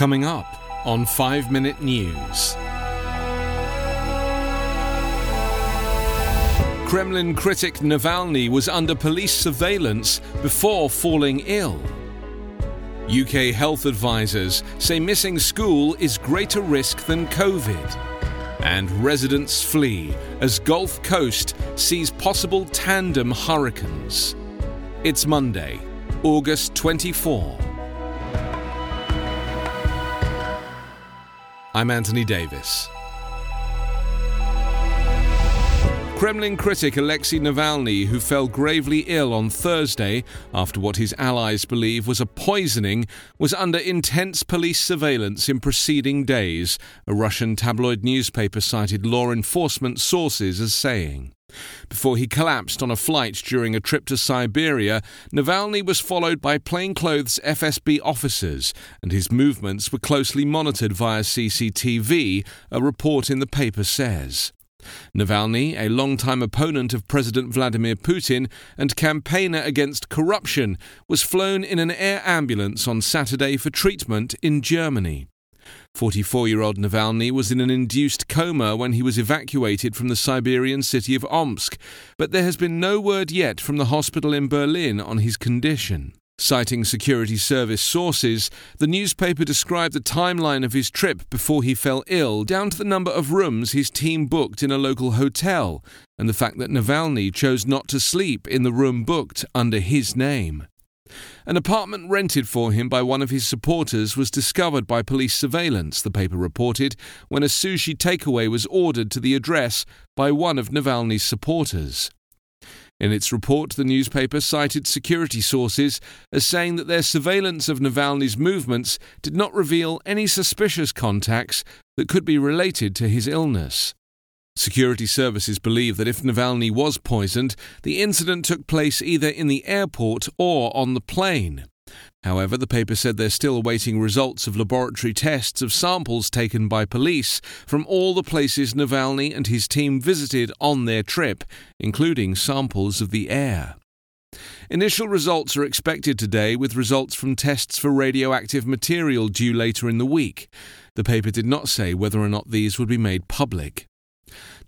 Coming up on 5 Minute News. Kremlin critic Navalny was under police surveillance before falling ill. UK health advisors say missing school is greater risk than COVID. And residents flee as Gulf Coast sees possible tandem hurricanes. It's Monday, August 24. I'm Anthony Davis. Kremlin critic Alexei Navalny, who fell gravely ill on Thursday after what his allies believe was a poisoning, was under intense police surveillance in preceding days, a Russian tabloid newspaper cited law enforcement sources as saying. Before he collapsed on a flight during a trip to Siberia, Navalny was followed by plainclothes FSB officers, and his movements were closely monitored via CCTV, a report in the paper says. Navalny, a longtime opponent of President Vladimir Putin and campaigner against corruption, was flown in an air ambulance on Saturday for treatment in Germany. 44 year old Navalny was in an induced coma when he was evacuated from the Siberian city of Omsk, but there has been no word yet from the hospital in Berlin on his condition. Citing security service sources, the newspaper described the timeline of his trip before he fell ill, down to the number of rooms his team booked in a local hotel, and the fact that Navalny chose not to sleep in the room booked under his name. An apartment rented for him by one of his supporters was discovered by police surveillance, the paper reported, when a sushi takeaway was ordered to the address by one of Navalny's supporters. In its report, the newspaper cited security sources as saying that their surveillance of Navalny's movements did not reveal any suspicious contacts that could be related to his illness. Security services believe that if Navalny was poisoned, the incident took place either in the airport or on the plane. However, the paper said they're still awaiting results of laboratory tests of samples taken by police from all the places Navalny and his team visited on their trip, including samples of the air. Initial results are expected today, with results from tests for radioactive material due later in the week. The paper did not say whether or not these would be made public.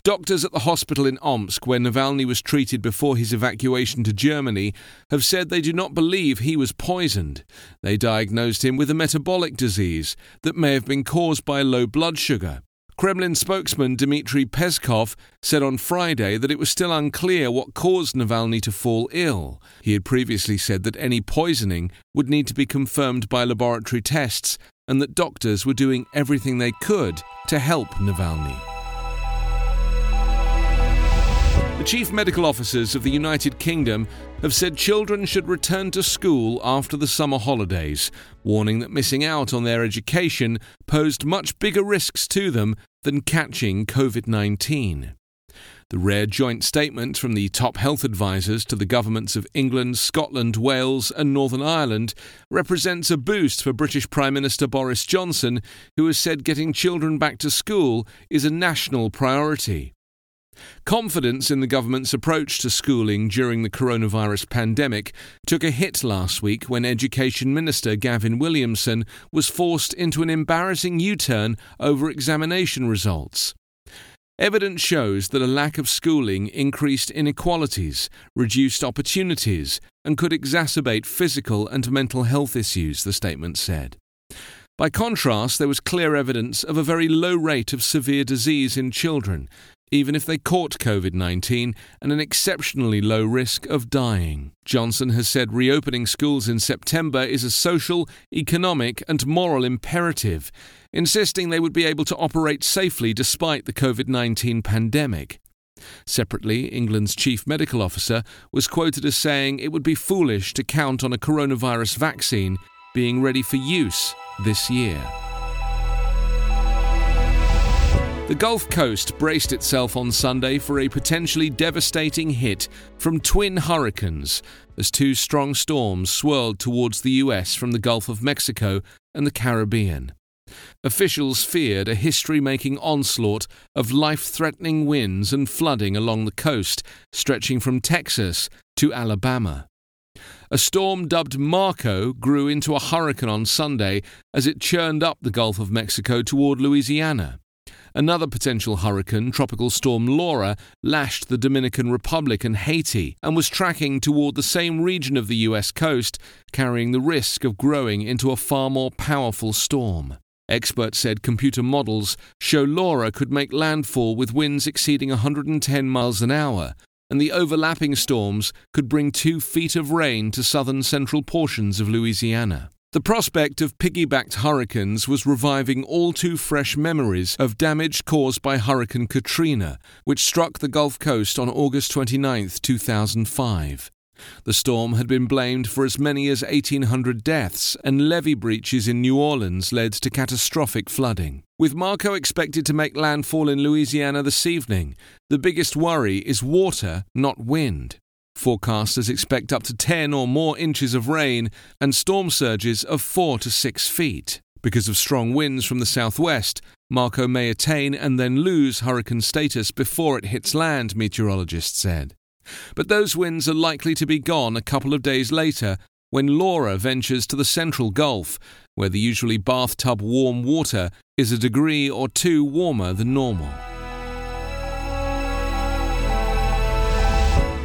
Doctors at the hospital in Omsk, where Navalny was treated before his evacuation to Germany, have said they do not believe he was poisoned. They diagnosed him with a metabolic disease that may have been caused by low blood sugar. Kremlin spokesman Dmitry Peskov said on Friday that it was still unclear what caused Navalny to fall ill. He had previously said that any poisoning would need to be confirmed by laboratory tests and that doctors were doing everything they could to help Navalny. The chief medical officers of the United Kingdom have said children should return to school after the summer holidays, warning that missing out on their education posed much bigger risks to them than catching COVID 19. The rare joint statement from the top health advisers to the governments of England, Scotland, Wales, and Northern Ireland represents a boost for British Prime Minister Boris Johnson, who has said getting children back to school is a national priority. Confidence in the government's approach to schooling during the coronavirus pandemic took a hit last week when Education Minister Gavin Williamson was forced into an embarrassing U turn over examination results. Evidence shows that a lack of schooling increased inequalities, reduced opportunities, and could exacerbate physical and mental health issues, the statement said. By contrast, there was clear evidence of a very low rate of severe disease in children, even if they caught COVID 19, and an exceptionally low risk of dying. Johnson has said reopening schools in September is a social, economic, and moral imperative, insisting they would be able to operate safely despite the COVID 19 pandemic. Separately, England's chief medical officer was quoted as saying it would be foolish to count on a coronavirus vaccine being ready for use this year. The Gulf Coast braced itself on Sunday for a potentially devastating hit from twin hurricanes as two strong storms swirled towards the US from the Gulf of Mexico and the Caribbean. Officials feared a history making onslaught of life threatening winds and flooding along the coast, stretching from Texas to Alabama. A storm dubbed Marco grew into a hurricane on Sunday as it churned up the Gulf of Mexico toward Louisiana. Another potential hurricane, Tropical Storm Laura, lashed the Dominican Republic and Haiti and was tracking toward the same region of the US coast, carrying the risk of growing into a far more powerful storm. Experts said computer models show Laura could make landfall with winds exceeding 110 miles an hour, and the overlapping storms could bring two feet of rain to southern central portions of Louisiana. The prospect of piggybacked hurricanes was reviving all too fresh memories of damage caused by Hurricane Katrina, which struck the Gulf Coast on August 29, 2005. The storm had been blamed for as many as 1,800 deaths, and levee breaches in New Orleans led to catastrophic flooding. With Marco expected to make landfall in Louisiana this evening, the biggest worry is water, not wind. Forecasters expect up to 10 or more inches of rain and storm surges of 4 to 6 feet. Because of strong winds from the southwest, Marco may attain and then lose hurricane status before it hits land, meteorologists said. But those winds are likely to be gone a couple of days later when Laura ventures to the central Gulf, where the usually bathtub warm water is a degree or two warmer than normal.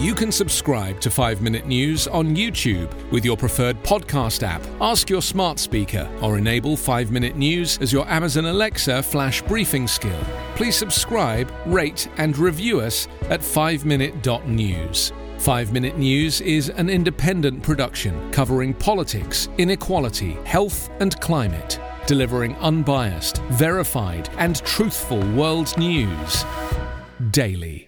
You can subscribe to 5 Minute News on YouTube with your preferred podcast app. Ask your smart speaker or enable 5 Minute News as your Amazon Alexa flash briefing skill. Please subscribe, rate, and review us at 5minute.news. 5 Minute News is an independent production covering politics, inequality, health, and climate, delivering unbiased, verified, and truthful world news daily.